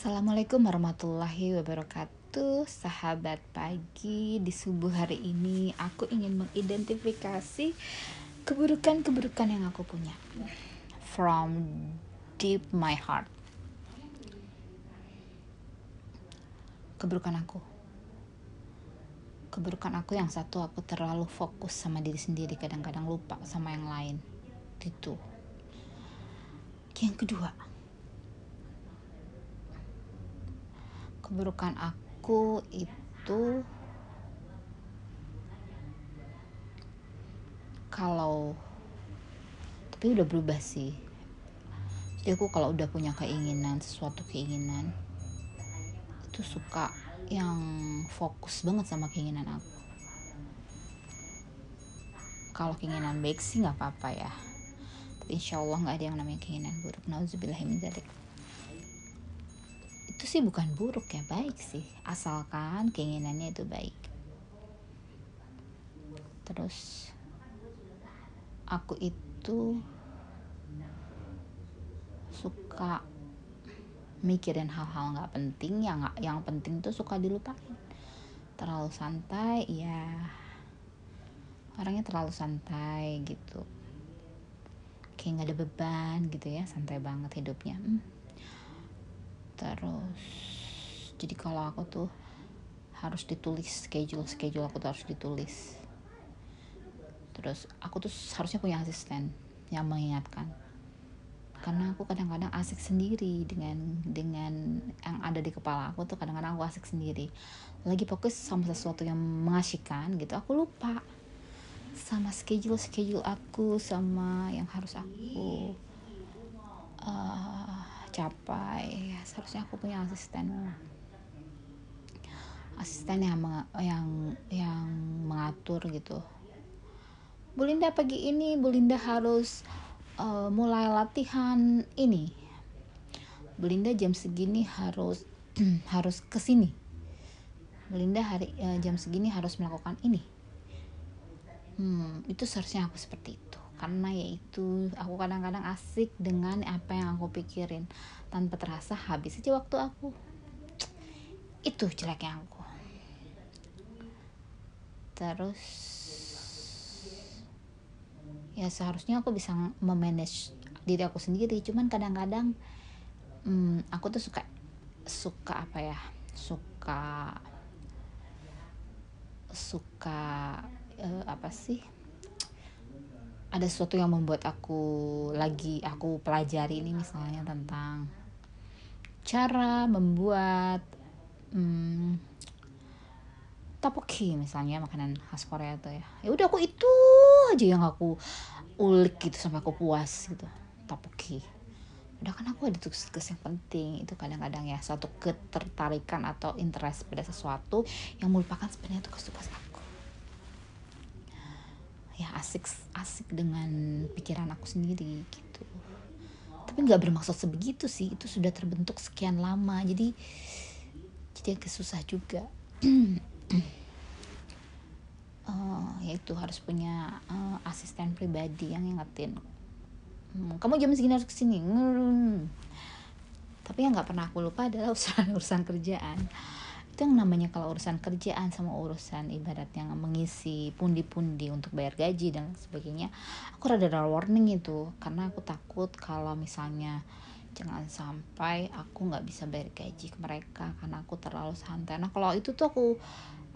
Assalamualaikum warahmatullahi wabarakatuh. Sahabat pagi di subuh hari ini Aku ingin mengidentifikasi Keburukan-keburukan yang aku punya. From deep my heart. Keburukan aku. Keburukan aku yang satu Aku terlalu fokus sama diri sendiri Kadang-kadang lupa sama yang lain. Gitu Yang kedua keburukan aku itu kalau tapi udah berubah sih. Jadi aku kalau udah punya keinginan sesuatu keinginan itu suka yang fokus banget sama keinginan aku. Kalau keinginan baik sih nggak apa-apa ya. Tapi insya Allah nggak ada yang namanya keinginan buruk. Nauzubillahiminzalik itu sih bukan buruk ya baik sih. Asalkan keinginannya itu baik. Terus aku itu suka mikirin hal-hal nggak penting yang gak, yang penting tuh suka dilupain. Terlalu santai ya orangnya terlalu santai gitu. Kayak nggak ada beban gitu ya santai banget hidupnya. Hmm terus jadi kalau aku tuh harus ditulis schedule schedule aku tuh harus ditulis. Terus aku tuh harusnya punya asisten yang mengingatkan. Karena aku kadang-kadang asik sendiri dengan dengan yang ada di kepala aku tuh kadang-kadang aku asik sendiri. Lagi fokus sama sesuatu yang mengasihkan gitu aku lupa sama schedule schedule aku sama yang harus aku uh, capai seharusnya aku punya asisten. Asisten yang yang yang mengatur gitu. Bu Linda pagi ini Bu Linda harus uh, mulai latihan ini. Bu Linda jam segini harus harus ke sini Bu Linda hari uh, jam segini harus melakukan ini. Hmm, itu seharusnya aku seperti itu karena yaitu aku kadang-kadang asik dengan apa yang aku pikirin. Tanpa terasa habis aja waktu aku. Itu jeleknya aku. Terus ya seharusnya aku bisa memanage diri aku sendiri. Cuman kadang-kadang hmm, aku tuh suka suka apa ya? Suka suka uh, apa sih ada sesuatu yang membuat aku lagi aku pelajari ini misalnya tentang cara membuat hmm, tapoki misalnya makanan khas Korea tuh ya. Ya udah aku itu aja yang aku ulik gitu sampai aku puas gitu tapoki. Udah kan aku ada tugas-tugas yang penting itu kadang-kadang ya suatu ketertarikan atau interest pada sesuatu yang melupakan sebenarnya tugas-tugas aku ya asik asik dengan pikiran aku sendiri gitu. Tapi nggak bermaksud sebegitu sih itu sudah terbentuk sekian lama jadi jadi agak susah juga. Uh, ya itu harus punya uh, asisten pribadi yang ingetin hmm, kamu jam segini harus ke sini hmm. tapi yang nggak pernah aku lupa adalah urusan urusan kerjaan itu yang namanya kalau urusan kerjaan sama urusan ibarat yang mengisi pundi-pundi untuk bayar gaji dan sebagainya aku rada ada warning itu. Karena aku takut kalau misalnya jangan sampai aku nggak bisa bayar gaji ke mereka karena aku terlalu santai. Nah kalau itu tuh aku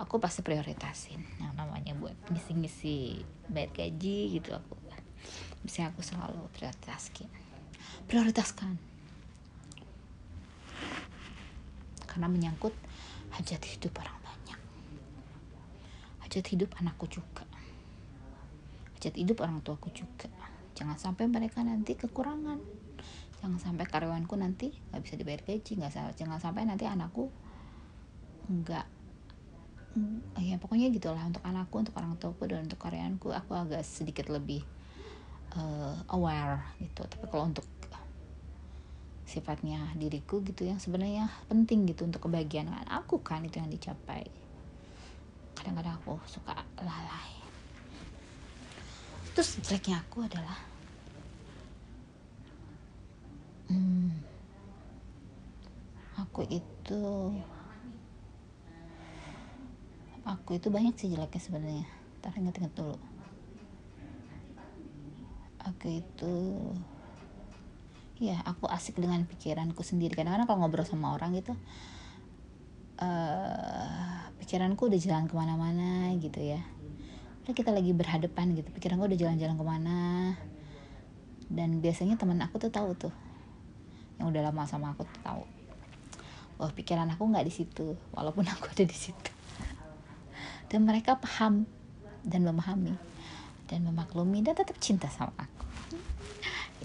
aku pasti prioritasin yang namanya buat ngisi-ngisi bayar gaji gitu aku. Bisa aku selalu prioritaskan prioritaskan. Karena menyangkut hajat hidup orang banyak. Hajat hidup anakku juga. Hajat hidup orang tuaku juga. Jangan sampai mereka nanti kekurangan. Jangan sampai karyawanku nanti nggak bisa dibayar gaji nggak jangan sampai nanti anakku nggak ya pokoknya gitulah untuk anakku untuk orang tuaku dan untuk karyawanku. Aku agak sedikit lebih uh, aware gitu. Tapi kalau untuk sifatnya diriku gitu yang sebenarnya penting gitu untuk kebahagiaan aku kan itu yang dicapai. Kadang-kadang aku suka lalai. Terus jeleknya aku adalah aku aku itu aku itu banyak sih jeleknya sebenarnya. Ntar inget-inget dulu. Aku itu ya aku asik dengan pikiranku sendiri. Kadang-kadang kalau ngobrol sama orang gitu uh, pikiranku udah jalan ke mana-mana gitu ya. Udah kita lagi berhadapan gitu pikiranku udah jalan-jalan ke mana. Dan biasanya teman aku tuh tahu tuh yang udah lama sama aku tuh tahu. Oh pikiran aku nggak di situ walaupun aku ada di situ. Dan mereka paham dan memahami dan memaklumi dan tetap cinta sama aku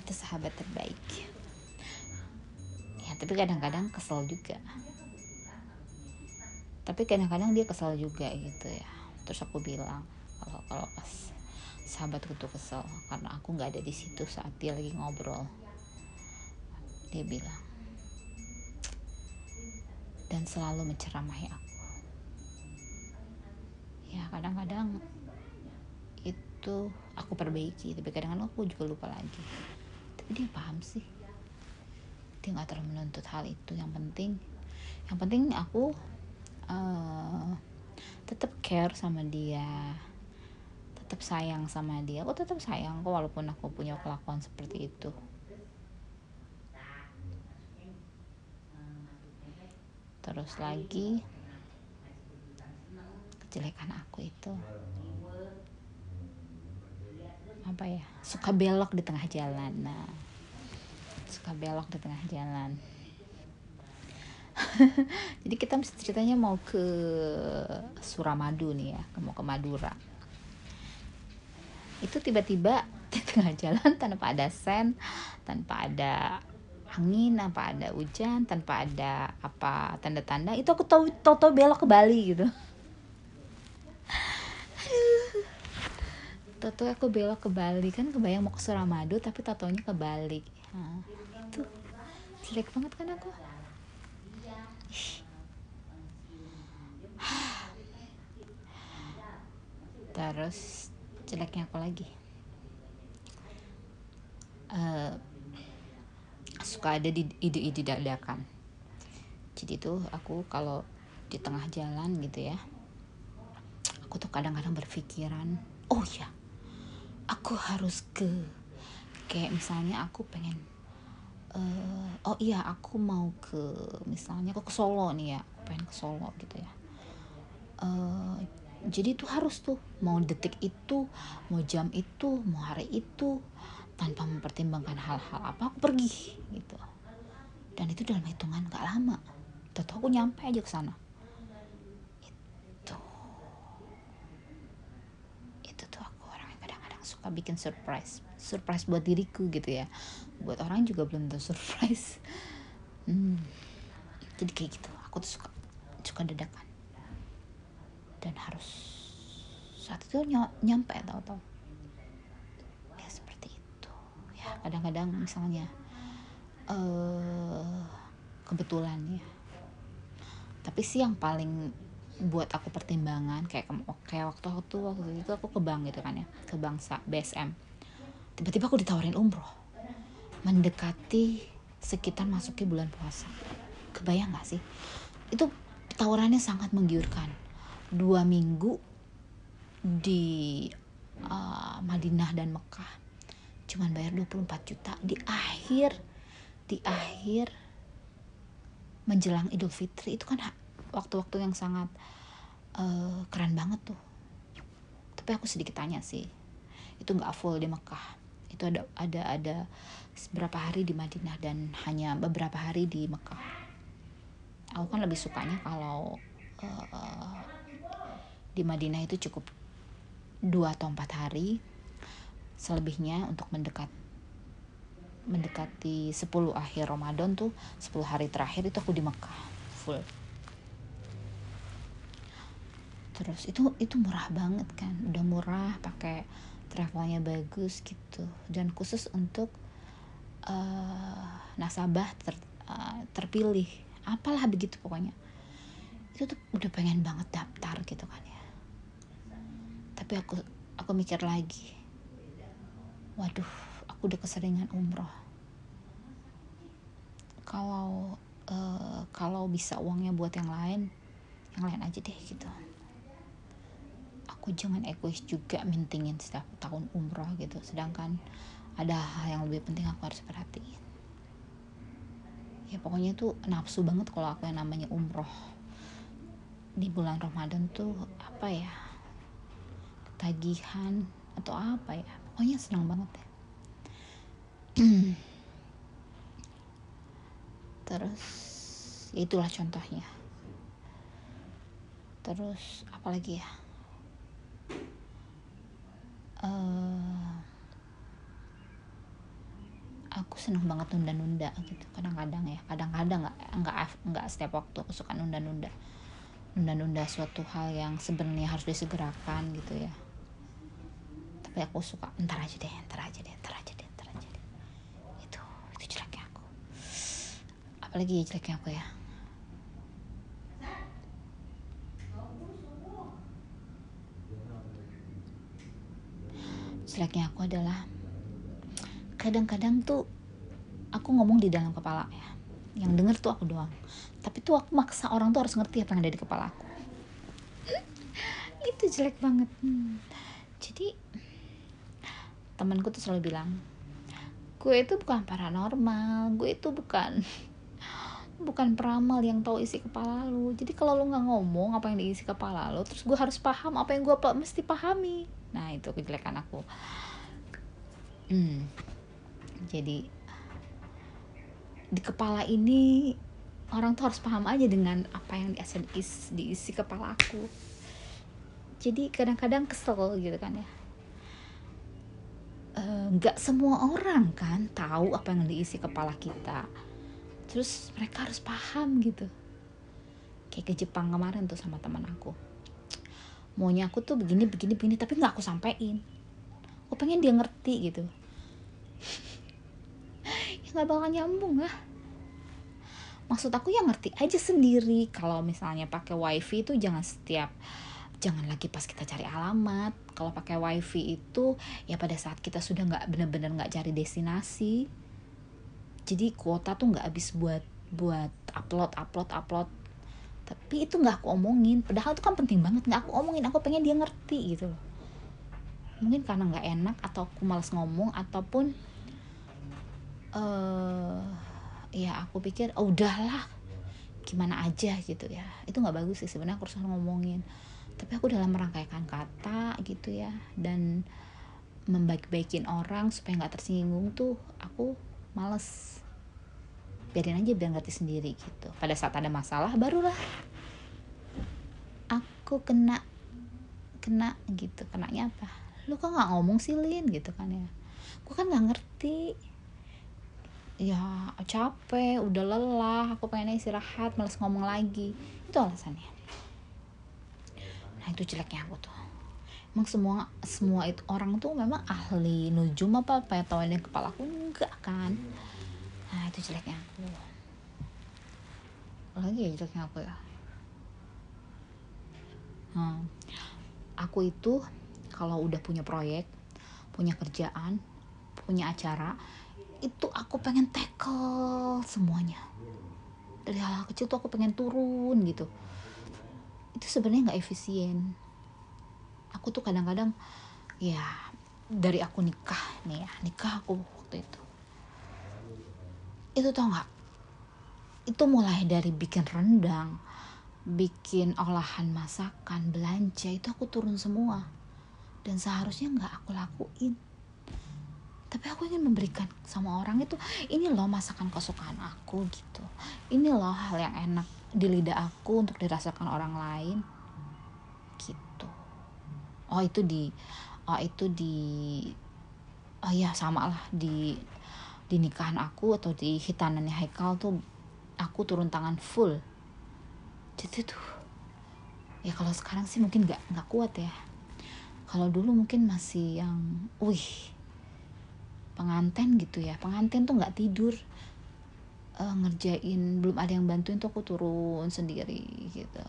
itu sahabat terbaik. Ya tapi kadang-kadang kesel juga. Tapi kadang-kadang dia kesel juga gitu ya. Terus aku bilang kalau kalau pas sahabatku tuh kesel karena aku nggak ada di situ saat dia lagi ngobrol. Dia bilang dan selalu menceramahi aku. Ya kadang-kadang itu aku perbaiki tapi kadang-kadang aku juga lupa lagi dia paham sih. Dia nggak terlalu menuntut hal itu yang penting. Yang penting aku uh, tetap care sama dia. Tetap sayang sama dia. Aku tetap sayang kok walaupun aku punya kelakuan seperti itu. Terus lagi kejelekan aku itu apa ya? Suka belok di tengah jalan nah. Suka belok di tengah jalan. Jadi kita mesti ceritanya mau ke Suramadu nih ya mau ke Madura. Itu tiba-tiba di tengah jalan tanpa ada sen tanpa ada angin apa ada hujan tanpa ada apa tanda-tanda itu aku tahu tahu belok ke Bali gitu Tato aku belok ke Bali. Kan kebayang mau ke Suramadu tapi tatonya ke Bali. Nah, itu jelek banget kan aku? Terus jeleknya aku lagi? Uh, suka ada di ide-ide dadakan jadi tuh aku kalau di tengah jalan gitu ya aku tuh kadang-kadang berpikiran oh ya aku harus ke. Kayak misalnya aku pengen uh, oh iya aku mau ke misalnya aku ke Solo nih ya aku pengen ke Solo gitu ya. Uh, jadi tuh harus tuh mau detik itu mau jam itu mau hari itu tanpa mempertimbangkan hal-hal apa aku pergi gitu. Dan itu dalam hitungan gak lama. Tahu aku nyampe aja ke sana suka bikin surprise surprise buat diriku gitu ya. Buat orang juga belum tentu surprise. Hmm. jadi kayak gitu. Aku tuh suka suka dadakan. Dan harus saat itu ny nyampe tau-tau. Ya seperti itu. Ya kadang-kadang misalnya uh, kebetulan ya. Tapi sih yang paling buat aku pertimbangan kayak kayak waktu waktu waktu itu aku ke bank gitu kan ya ke bangsa BSM tiba-tiba aku ditawarin umroh. Mendekati sekitar masuknya bulan puasa. Kebayang gak sih? Itu tawarannya sangat menggiurkan. Dua minggu di uh, Madinah dan Mekah cuman bayar 24 juta. Di akhir di akhir menjelang Idul Fitri itu kan waktu-waktu yang sangat uh, keren banget tuh. Tapi aku sedikit tanya sih itu nggak full di Mekah. Itu ada ada ada beberapa hari di Madinah dan hanya beberapa hari di Mekah. Aku kan lebih sukanya kalau uh, di Madinah itu cukup dua atau empat hari selebihnya untuk mendekat mendekati 10 akhir Ramadan tuh 10 hari terakhir itu aku di Mekah full terus itu itu murah banget kan. Udah murah pakai travelnya bagus gitu. Dan khusus untuk uh, nasabah ter, uh, terpilih. Apalah begitu pokoknya. Itu tuh udah pengen banget daftar gitu kan ya. Tapi aku aku mikir lagi. Waduh aku udah keseringan umroh. Kalau uh, kalau bisa uangnya buat yang lain yang lain aja deh gitu aku jangan egois juga mintingin setiap tahun umroh gitu. Sedangkan ada hal yang lebih penting aku harus perhatiin. Ya pokoknya tuh nafsu banget kalau aku yang namanya umroh. Di bulan Ramadan tuh apa ya? Ketagihan atau apa ya? Pokoknya senang banget ya. Terus ya itulah contohnya. Terus apalagi ya uh, aku seneng banget nunda-nunda gitu kadang-kadang ya. Kadang-kadang nggak nggak nggak setiap waktu aku suka nunda-nunda. Nunda-nunda suatu hal yang sebenarnya harus disegerakan gitu ya. Tapi aku suka ntar aja deh ntar aja deh ntar aja deh ntar aja deh. Itu itu jeleknya aku. Apalagi ya jeleknya aku ya jeleknya aku adalah kadang-kadang tuh aku ngomong di dalam kepala ya. Yang denger tuh aku doang. Tapi tuh aku maksa orang tuh harus ngerti apa yang ada di kepala aku. Itu jelek banget. Hmm. jadi temanku tuh selalu bilang gue itu bukan paranormal gue itu bukan bukan peramal yang tahu isi kepala lu. Jadi kalau lu nggak ngomong apa yang diisi kepala lu terus gue harus paham apa yang gue mesti pahami nah itu kejelekan aku. Hmm. jadi di kepala ini orang tuh harus paham aja dengan apa yang diisi, diisi, kepala aku. Jadi kadang-kadang kesel gitu kan ya. Eh, nggak uh, semua orang kan tahu apa yang diisi kepala kita. Terus mereka harus paham gitu. Kayak ke Jepang kemarin tuh sama teman aku maunya aku tuh begini begini begini tapi nggak aku sampein. Aku pengen dia ngerti gitu. Ya nggak bakal nyambung lah. Maksud aku ya ngerti aja sendiri. Kalau misalnya pakai wifi itu jangan setiap jangan lagi pas kita cari alamat. Kalau pakai wifi itu ya pada saat kita sudah nggak bener-bener nggak cari destinasi. Jadi kuota tuh nggak habis buat buat upload upload upload tapi itu nggak aku omongin. Padahal itu kan penting banget. Nggak aku omongin aku pengen dia ngerti gitu loh. Mungkin karena nggak enak atau aku malas ngomong ataupun uh, ya aku pikir oh udahlah. Gimana aja gitu ya. Itu nggak bagus sih sebenarnya aku harus ngomongin. Tapi aku dalam merangkaikan kata gitu ya. Dan membaik-baikin orang supaya nggak tersinggung tuh aku males biarin aja biar ngerti sendiri gitu. Pada saat ada masalah barulah. Aku kena kena gitu. Kenanya apa? Lu kok nggak ngomong sih Lin? Gitu kan ya. Aku kan nggak ngerti. Ya capek udah lelah. Aku pengen istirahat males ngomong lagi. Itu alasannya. Nah itu jeleknya aku tuh. Emang semua semua itu orang tuh memang ahli nujum apa apa ya tahu ini kepala aku? Enggak kan nah itu jeleknya. Aku lagi ya jeleknya aku ya? Hmm. aku itu kalau udah punya proyek punya kerjaan punya acara itu aku pengen tackle semuanya. Dari hal, -hal kecil tuh aku pengen turun gitu. Itu sebenarnya nggak efisien. Aku tuh kadang-kadang ya dari aku nikah nih ya nikah aku waktu itu itu tau nggak itu mulai dari bikin rendang bikin olahan masakan belanja itu aku turun semua. Dan seharusnya nggak aku lakuin. Tapi aku ingin memberikan sama orang itu ini loh masakan kesukaan aku gitu. Ini loh hal yang enak di lidah aku untuk dirasakan orang lain gitu. Oh itu di oh itu di oh ya sama lah di di nikahan aku atau di hitanannya Haikal tuh aku turun tangan full. Jadi tuh ya kalau sekarang sih mungkin nggak nggak kuat ya. Kalau dulu mungkin masih yang wih pengantin gitu ya. Pengantin tuh nggak tidur. Uh, ngerjain belum ada yang bantuin tuh aku turun sendiri gitu.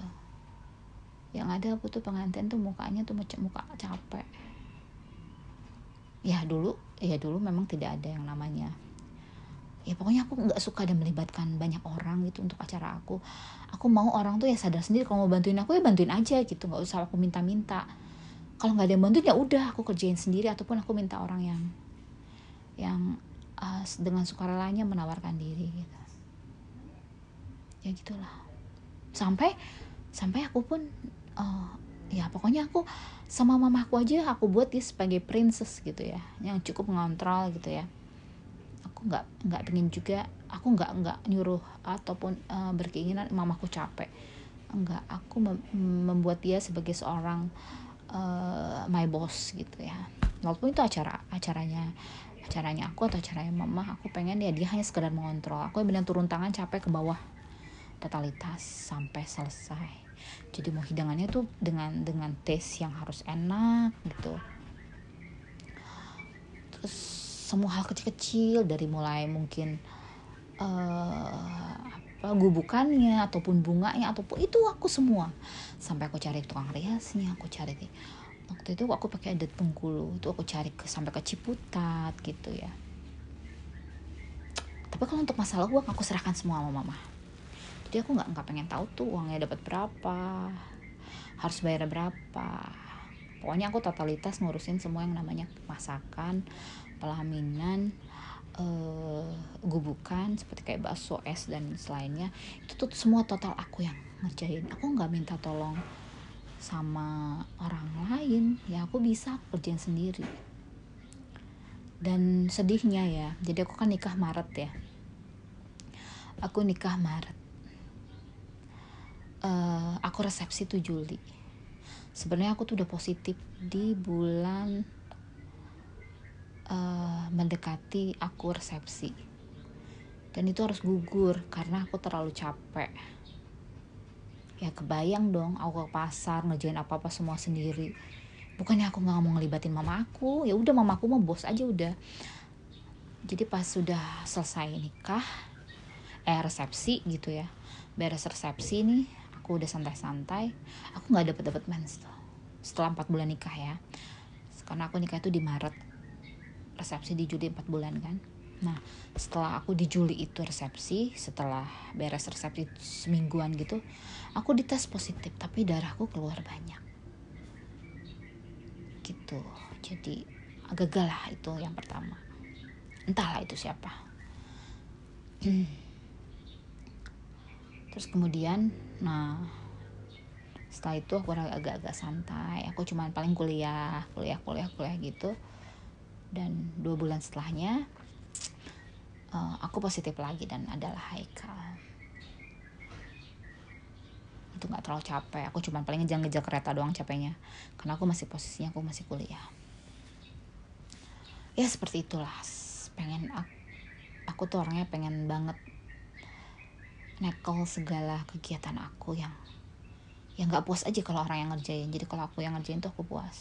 Yang ada aku tuh pengantin tuh mukanya tuh muka capek. Ya dulu ya dulu memang tidak ada yang namanya ya pokoknya aku nggak suka dan melibatkan banyak orang gitu untuk acara aku. Aku mau orang tuh ya sadar sendiri kalau mau bantuin aku ya bantuin aja gitu nggak usah aku minta-minta. Kalau nggak ada yang bantuin ya udah aku kerjain sendiri ataupun aku minta orang yang yang uh, dengan sukarelanya menawarkan diri gitu. Ya gitulah. Sampai sampai aku pun uh, ya pokoknya aku sama mamaku aja aku buat dia sebagai princess gitu ya yang cukup ngontrol gitu ya aku nggak nggak pengen juga. Aku nggak nggak nyuruh ataupun uh, berkeinginan mamaku capek. Enggak aku mem membuat dia sebagai seorang uh, my boss gitu ya. Walaupun itu acara acaranya acaranya aku atau acaranya mama aku pengen ya dia hanya sekedar mengontrol. Aku benar turun tangan capek ke bawah totalitas sampai selesai. Jadi mau hidangannya tuh dengan dengan taste yang harus enak gitu. Terus semua hal kecil-kecil dari mulai mungkin uh, apa gubukannya ataupun bunganya ataupun itu aku semua. Sampai aku cari tukang riasnya aku cari waktu itu aku pakai adat Bengkulu itu aku cari ke sampai ke Ciputat gitu ya. Tapi kalau untuk masalah uang aku serahkan semua sama mama. Jadi aku nggak nggak pengen tahu tuh uangnya dapat berapa harus bayar berapa. Pokoknya aku totalitas ngurusin semua yang namanya masakan pelaminan uh, gubukan seperti kayak bakso es dan selainnya itu tuh semua total aku yang ngerjain. Aku nggak minta tolong sama orang lain. Ya aku bisa kerjain sendiri. Dan sedihnya ya jadi aku kan nikah Maret ya. Aku nikah Maret. Uh, aku resepsi tuh Juli. Sebenarnya aku tuh udah positif di bulan uh, mendekati aku resepsi. Dan itu harus gugur karena aku terlalu capek. Ya kebayang dong aku ke pasar ngerjain apa apa semua sendiri. Bukannya aku nggak mau ngelibatin mama aku ya udah mama aku mau bos aja udah. Jadi pas sudah selesai nikah eh resepsi gitu ya beres resepsi nih aku udah santai-santai aku nggak dapet dapet mens tuh setelah empat bulan nikah ya. Karena aku nikah itu di Maret resepsi di Juli empat bulan kan? Nah setelah aku di Juli itu resepsi setelah beres resepsi semingguan gitu aku dites positif tapi darahku keluar banyak. Gitu. Jadi gagal lah itu yang pertama. Entahlah itu siapa. Terus kemudian nah setelah itu aku agak-agak santai. Aku cuma paling kuliah kuliah kuliah kuliah gitu dan dua bulan setelahnya uh, aku positif lagi dan adalah Haikal itu nggak terlalu capek. Aku cuma paling ngejar-ngejar kereta doang capeknya. Karena aku masih posisinya aku masih kuliah. Ya seperti itulah. Pengen aku, aku tuh orangnya pengen banget nekel segala kegiatan aku yang yang nggak puas aja kalau orang yang ngerjain. Jadi kalau aku yang ngerjain tuh aku puas.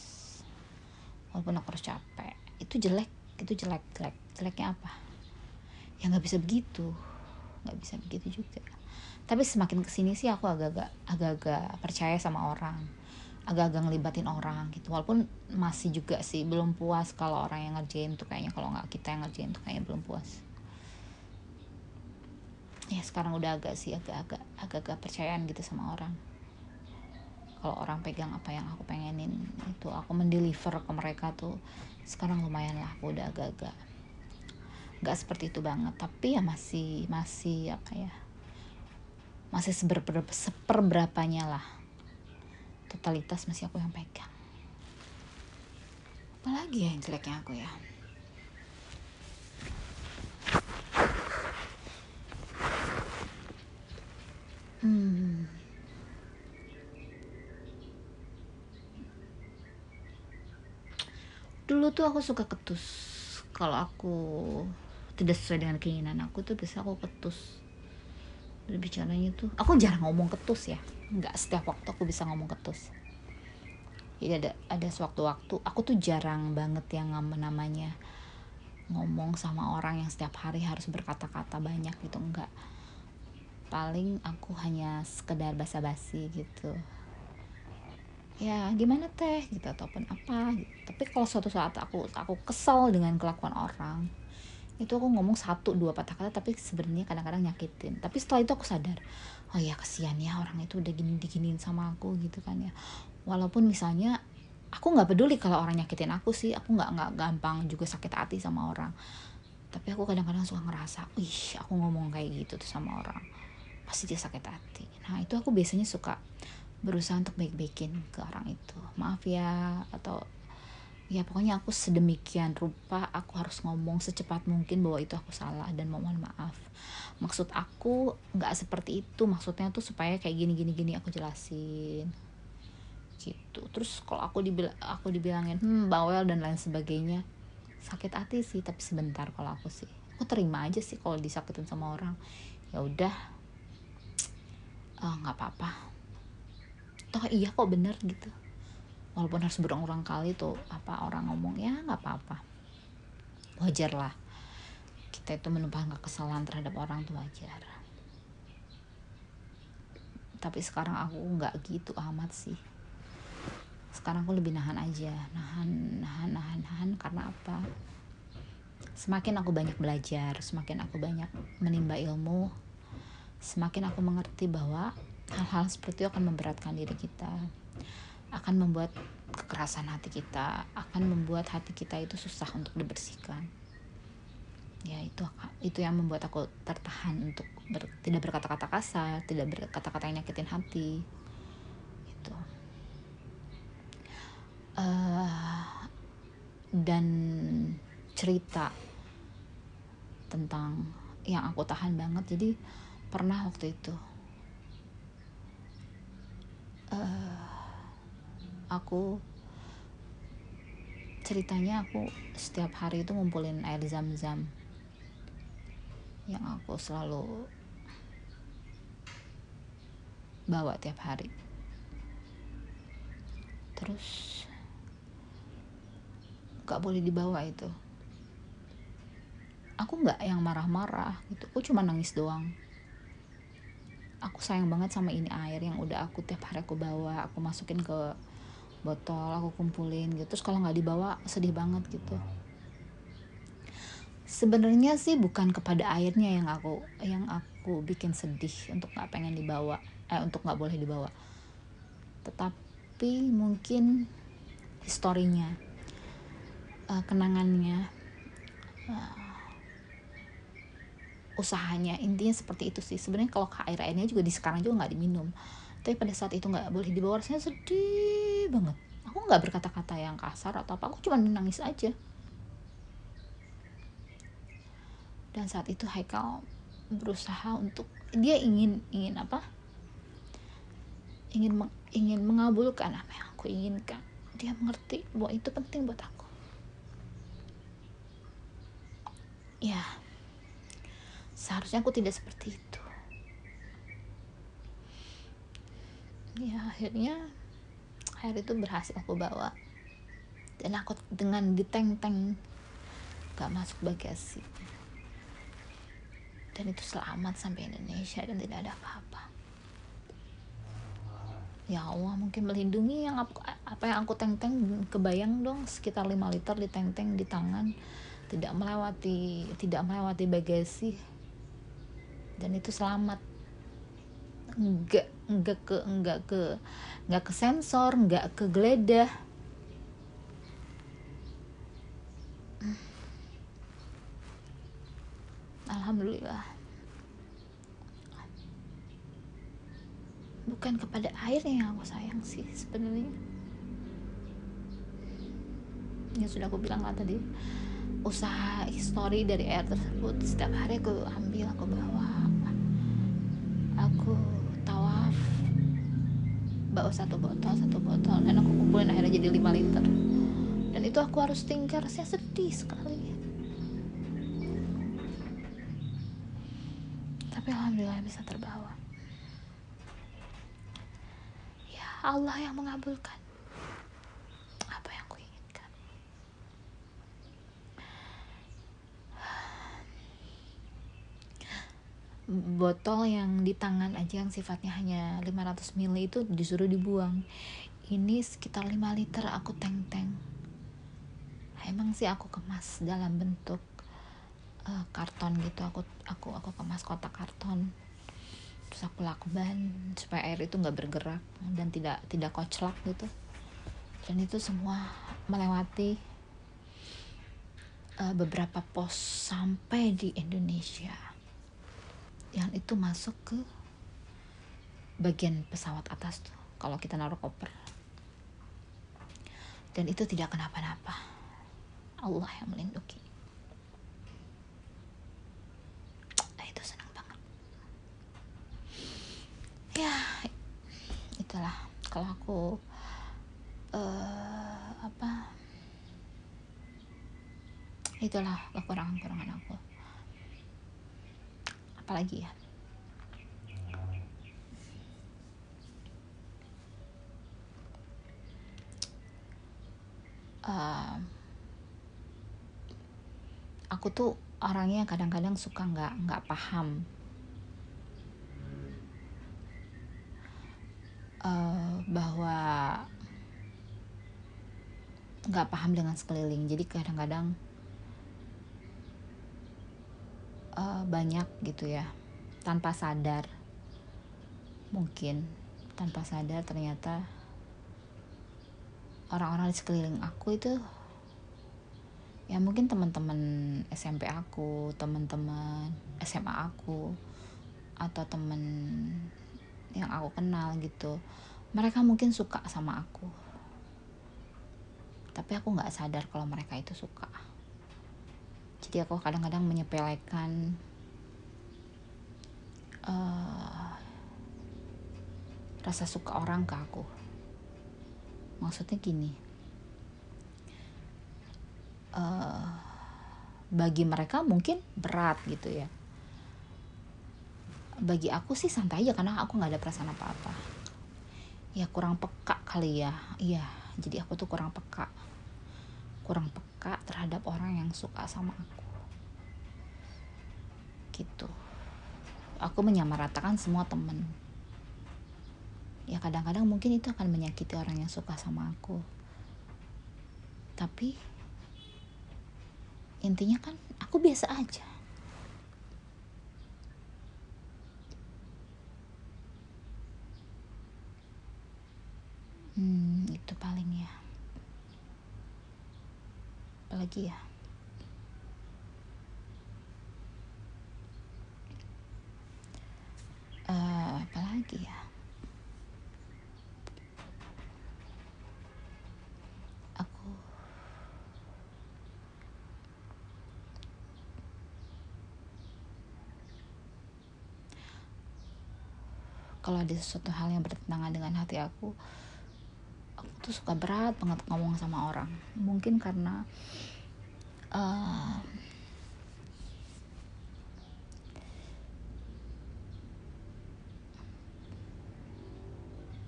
Walaupun aku harus capek itu jelek itu jelek jelek. Jeleknya apa? Ya nggak bisa begitu. Nggak bisa begitu juga. Tapi semakin ke sini sih aku agak-agak agak-agak percaya sama orang. Agak-agak ngelibatin orang gitu. Walaupun masih juga sih belum puas kalau orang yang ngerjain tuh kayaknya. Kalau nggak kita yang ngerjain tuh kayaknya belum puas. Ya sekarang udah agak sih agak-agak agak-agak percayaan gitu sama orang kalau orang pegang apa yang aku pengenin itu aku mendeliver ke mereka tuh sekarang lumayan lah aku udah agak-agak nggak seperti itu banget. Tapi ya masih masih apa ya masih seber, seperberapanya lah. Totalitas masih aku yang pegang. Apalagi ya yang jeleknya aku ya Hmm. Dulu tuh aku suka ketus. Kalau aku tidak sesuai dengan keinginan aku tuh bisa aku ketus. Berbicaranya tuh, aku jarang ngomong ketus ya. Nggak setiap waktu aku bisa ngomong ketus. Jadi ada ada sewaktu-waktu aku tuh jarang banget yang namanya ngomong sama orang yang setiap hari harus berkata-kata banyak gitu enggak paling aku hanya sekedar basa-basi gitu ya gimana teh gitu ataupun apa gitu. tapi kalau suatu saat aku aku kesal dengan kelakuan orang itu aku ngomong satu dua patah kata tapi sebenarnya kadang-kadang nyakitin. Tapi setelah itu aku sadar oh ya kesian ya orang itu udah gini diginiin sama aku gitu kan ya. Walaupun misalnya aku nggak peduli kalau orang nyakitin aku sih aku nggak nggak gampang juga sakit hati sama orang. Tapi aku kadang-kadang suka ngerasa ih aku ngomong kayak gitu tuh sama orang pasti dia sakit hati. Nah itu aku biasanya suka berusaha untuk baik-baikin ke orang itu. Maaf ya atau ya pokoknya aku sedemikian rupa aku harus ngomong secepat mungkin bahwa itu aku salah dan mohon maaf. Maksud aku nggak seperti itu maksudnya tuh supaya kayak gini gini gini aku jelasin. Gitu. Terus kalau aku dibil aku dibilangin hmm bawel dan lain sebagainya sakit hati sih tapi sebentar kalau aku sih. Aku terima aja sih kalau disakitin sama orang. Ya udah. Nggak oh, apa-apa toh iya kok bener gitu. Walaupun harus berulang-ulang kali tuh apa orang ngomong ya nggak apa-apa. Wajar lah. Kita itu menumpahkan kesalahan terhadap orang tuh wajar. Tapi sekarang aku nggak gitu amat sih. Sekarang aku lebih nahan aja. Nahan nahan nahan nahan. Karena apa? Semakin aku banyak belajar semakin aku banyak menimba ilmu semakin aku mengerti bahwa hal-hal seperti itu akan memberatkan diri kita akan membuat kekerasan hati kita akan membuat hati kita itu susah untuk dibersihkan. Ya itu itu yang membuat aku tertahan untuk ber, tidak berkata-kata kasar tidak berkata-kata yang nyakitin hati itu uh, dan cerita tentang yang aku tahan banget jadi pernah waktu itu uh, aku ceritanya aku setiap hari itu ngumpulin air zam-zam yang aku selalu bawa tiap hari. Terus gak boleh dibawa itu. Aku nggak yang marah-marah gitu. Aku cuma nangis doang aku sayang banget sama ini air yang udah aku tiap hari aku bawa aku masukin ke botol aku kumpulin gitu. Terus kalau nggak dibawa sedih banget gitu. Sebenarnya sih bukan kepada airnya yang aku yang aku bikin sedih untuk nggak pengen dibawa eh untuk nggak boleh dibawa. Tetapi mungkin historinya uh, kenangannya uh, usahanya. Intinya seperti itu sih. Sebenarnya kalau air airnya juga di sekarang juga nggak diminum. Tapi pada saat itu nggak boleh. Dibawa rasanya sedih banget. Aku nggak berkata-kata yang kasar atau apa. Aku cuma nangis aja. Dan saat itu Haikal berusaha untuk dia ingin ingin apa? Ingin meng, ingin mengabulkan apa yang aku inginkan. Dia mengerti bahwa itu penting buat aku. Ya seharusnya aku tidak seperti itu. Ya akhirnya air itu berhasil aku bawa. Dan aku dengan diteng-teng gak masuk bagasi. Dan itu selamat sampai Indonesia dan tidak ada apa-apa. Ya Allah mungkin melindungi yang apa, apa yang aku teng-teng kebayang dong sekitar 5 liter di teng-teng di tangan. Tidak melewati tidak melewati bagasi dan itu selamat. Enggak enggak ke enggak ke enggak ke sensor enggak ke geledah. Alhamdulillah. Bukan kepada air yang aku sayang sih sebenarnya. Ya sudah aku bilang lah tadi usaha histori dari air tersebut. Setiap hari aku ambil aku bawa. Aku tawaf bawa satu botol satu botol dan aku kumpulin akhirnya jadi 5 liter. Dan itu aku harus tinggal saya sedih sekali. Tapi alhamdulillah bisa terbawa. Ya Allah yang mengabulkan botol yang di tangan aja yang sifatnya hanya 500 ml itu disuruh dibuang. Ini sekitar 5 liter aku teng-teng. Emang sih aku kemas dalam bentuk uh, karton gitu. Aku aku aku kemas kotak karton. Terus aku lakban supaya air itu nggak bergerak dan tidak tidak koclak gitu. Dan itu semua melewati uh, beberapa pos sampai di Indonesia yang itu masuk ke bagian pesawat atas tuh kalau kita naruh koper. Dan itu tidak kenapa-napa. Allah yang melindungi. Ya itulah. Kalau aku uh, apa? Itulah kekurangan-kekurangan aku apalagi ya? Uh, aku tuh orangnya kadang-kadang suka nggak nggak paham. Uh, bahwa nggak paham dengan sekeliling. Jadi kadang-kadang uh, banyak gitu ya tanpa sadar. Mungkin tanpa sadar ternyata orang-orang di sekeliling aku itu ya mungkin teman-teman SMP aku teman-teman SMA aku atau teman yang aku kenal gitu mereka mungkin suka sama aku. Tapi aku nggak sadar kalau mereka itu suka jadi aku kadang-kadang menyepelekan uh, rasa suka orang ke aku. Maksudnya gini uh, bagi mereka mungkin berat gitu ya. Bagi aku sih santai aja karena aku nggak ada perasaan apa-apa. Ya kurang peka kali ya. Iya jadi aku tuh kurang peka. Kurang peka terhadap orang yang suka sama aku. Gitu. Aku menyamaratakan semua temen. Ya kadang-kadang mungkin itu akan menyakiti orang yang suka sama aku. Tapi intinya kan aku biasa aja. Hmm itu paling ya apalagi ya? Apalagi ya? Aku kalau ada sesuatu hal yang bertentangan dengan hati aku tuh suka berat banget ngomong sama orang. Mungkin karena uh,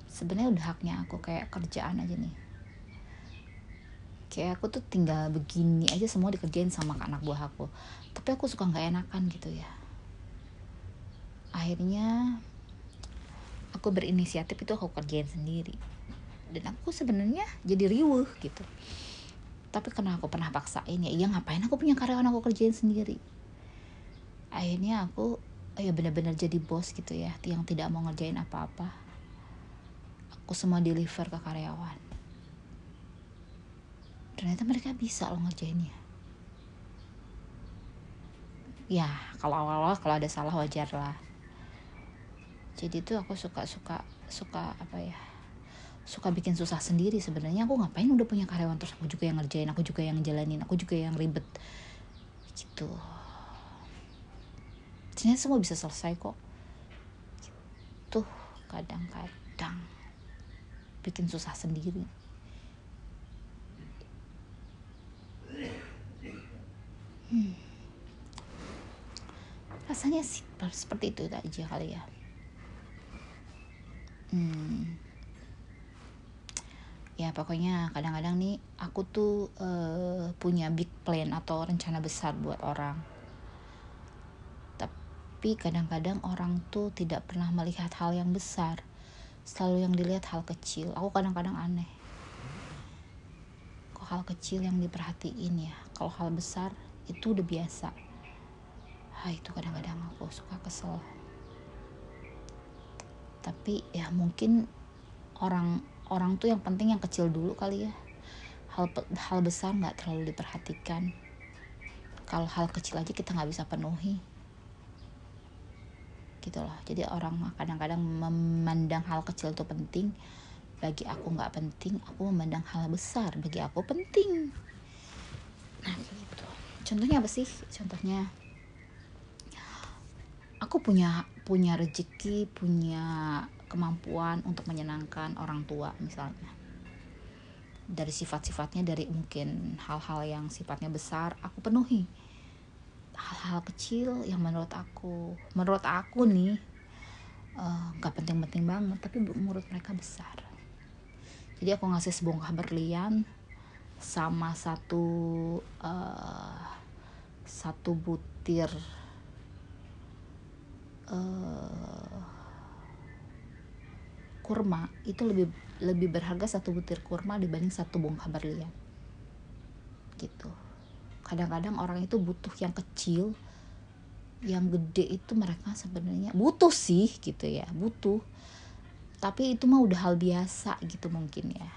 sebenarnya udah haknya aku kayak kerjaan aja nih. Kayak aku tuh tinggal begini aja semua dikerjain sama anak buah aku. Tapi aku suka nggak enakan gitu ya. Akhirnya aku berinisiatif itu aku kerjain sendiri dan aku sebenarnya jadi riuh gitu. Tapi karena aku pernah paksain ya iya ngapain aku punya karyawan aku kerjain sendiri? Akhirnya aku ya benar-benar jadi bos gitu ya yang tidak mau ngerjain apa-apa. Aku semua deliver ke karyawan. Ternyata mereka bisa loh ngerjainnya. Ya kalau awal-awal kalau ada salah wajar lah. Jadi tuh aku suka suka suka apa ya suka bikin susah sendiri sebenarnya. Aku ngapain udah punya karyawan terus aku juga yang ngerjain aku juga yang jalanin aku juga yang ribet. Gitu. Ternyata semua bisa selesai kok. Tuh kadang-kadang. Bikin susah sendiri. Hmm. rasanya sih seperti itu aja kali ya. Hmm ya pokoknya kadang-kadang nih aku tuh uh, punya big plan atau rencana besar buat orang. Tapi kadang-kadang orang tuh tidak pernah melihat hal yang besar. Selalu yang dilihat hal kecil. Aku kadang-kadang aneh. Kok hal kecil yang diperhatiin ya? Kalau hal besar itu udah biasa. Ah, itu kadang-kadang aku suka kesel. Tapi ya mungkin orang orang tuh yang penting yang kecil dulu kali ya. Hal hal besar nggak terlalu diperhatikan. Kalau hal kecil aja kita nggak bisa penuhi. Gitu loh. Jadi orang kadang-kadang memandang hal kecil itu penting. Bagi aku nggak penting aku memandang hal besar. Bagi aku penting. Nah gitu. Contohnya apa sih? Contohnya aku punya punya rezeki punya kemampuan untuk menyenangkan orang tua misalnya. Dari sifat-sifatnya dari mungkin hal-hal yang sifatnya besar aku penuhi. Hal-hal kecil yang menurut aku menurut aku nih eh, nggak uh, penting-penting banget tapi menurut mereka besar. Jadi aku ngasih sebongkah berlian sama satu uh, satu butir uh, kurma itu lebih lebih berharga satu butir kurma dibanding satu bongkah berlian gitu. Kadang-kadang orang itu butuh yang kecil yang gede itu mereka sebenarnya butuh sih gitu ya butuh. Tapi itu mah udah hal biasa gitu mungkin ya.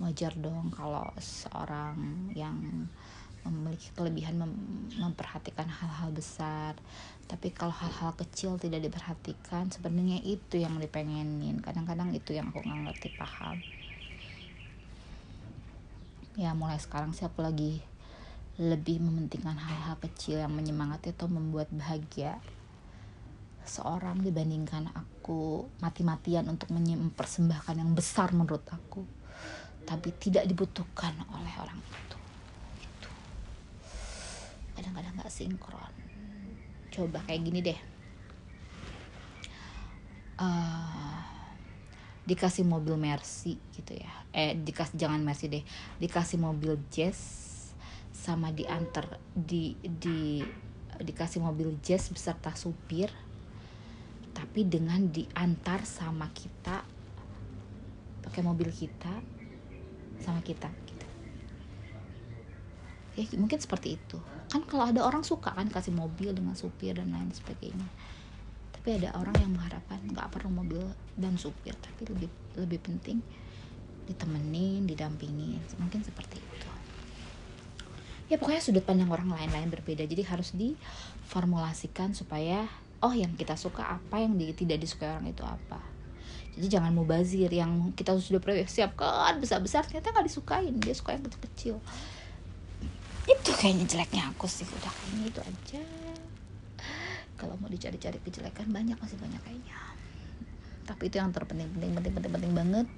Wajar dong kalau seorang yang memiliki kelebihan mem memperhatikan hal-hal besar. Tapi kalau hal-hal kecil tidak diperhatikan sebenarnya itu yang dipengenin. Kadang-kadang itu yang aku nggak ngerti paham. Ya mulai sekarang sih aku lagi lebih mementingkan hal-hal kecil yang menyemangati atau membuat bahagia seorang dibandingkan aku mati-matian untuk mempersembahkan yang besar menurut aku. Tapi tidak dibutuhkan oleh orang itu. Kadang-kadang gak sinkron. Coba kayak gini deh. Uh, dikasih mobil Mercy gitu ya. Eh dikasih jangan Mercy deh. Dikasih mobil Jazz sama diantar di di dikasih mobil Jazz beserta supir tapi dengan diantar sama kita pakai mobil kita sama kita. Ya mungkin seperti itu. Kan kalau ada orang suka kan kasih mobil dengan supir dan lain sebagainya. Tapi ada orang yang mengharapkan nggak perlu mobil dan supir tapi lebih lebih penting ditemenin didampingin. Mungkin seperti itu. Ya pokoknya sudut pandang orang lain-lain berbeda. Jadi harus diformulasikan supaya oh yang kita suka apa yang di, tidak disukai orang itu apa. Jadi jangan mau bazir yang kita sudah siapkan besar-besar ternyata nggak disukain. Dia suka yang kecil-kecil itu kayaknya jeleknya aku sih udah kayaknya itu aja. Kalau mau dicari-cari kejelekan banyak masih banyak kayaknya. Tapi itu yang terpenting penting penting penting penting banget.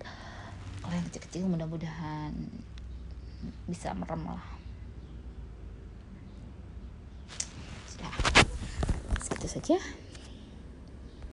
Kalau yang kecil-kecil mudah-mudahan bisa merem lah. Sudah. Segitu saja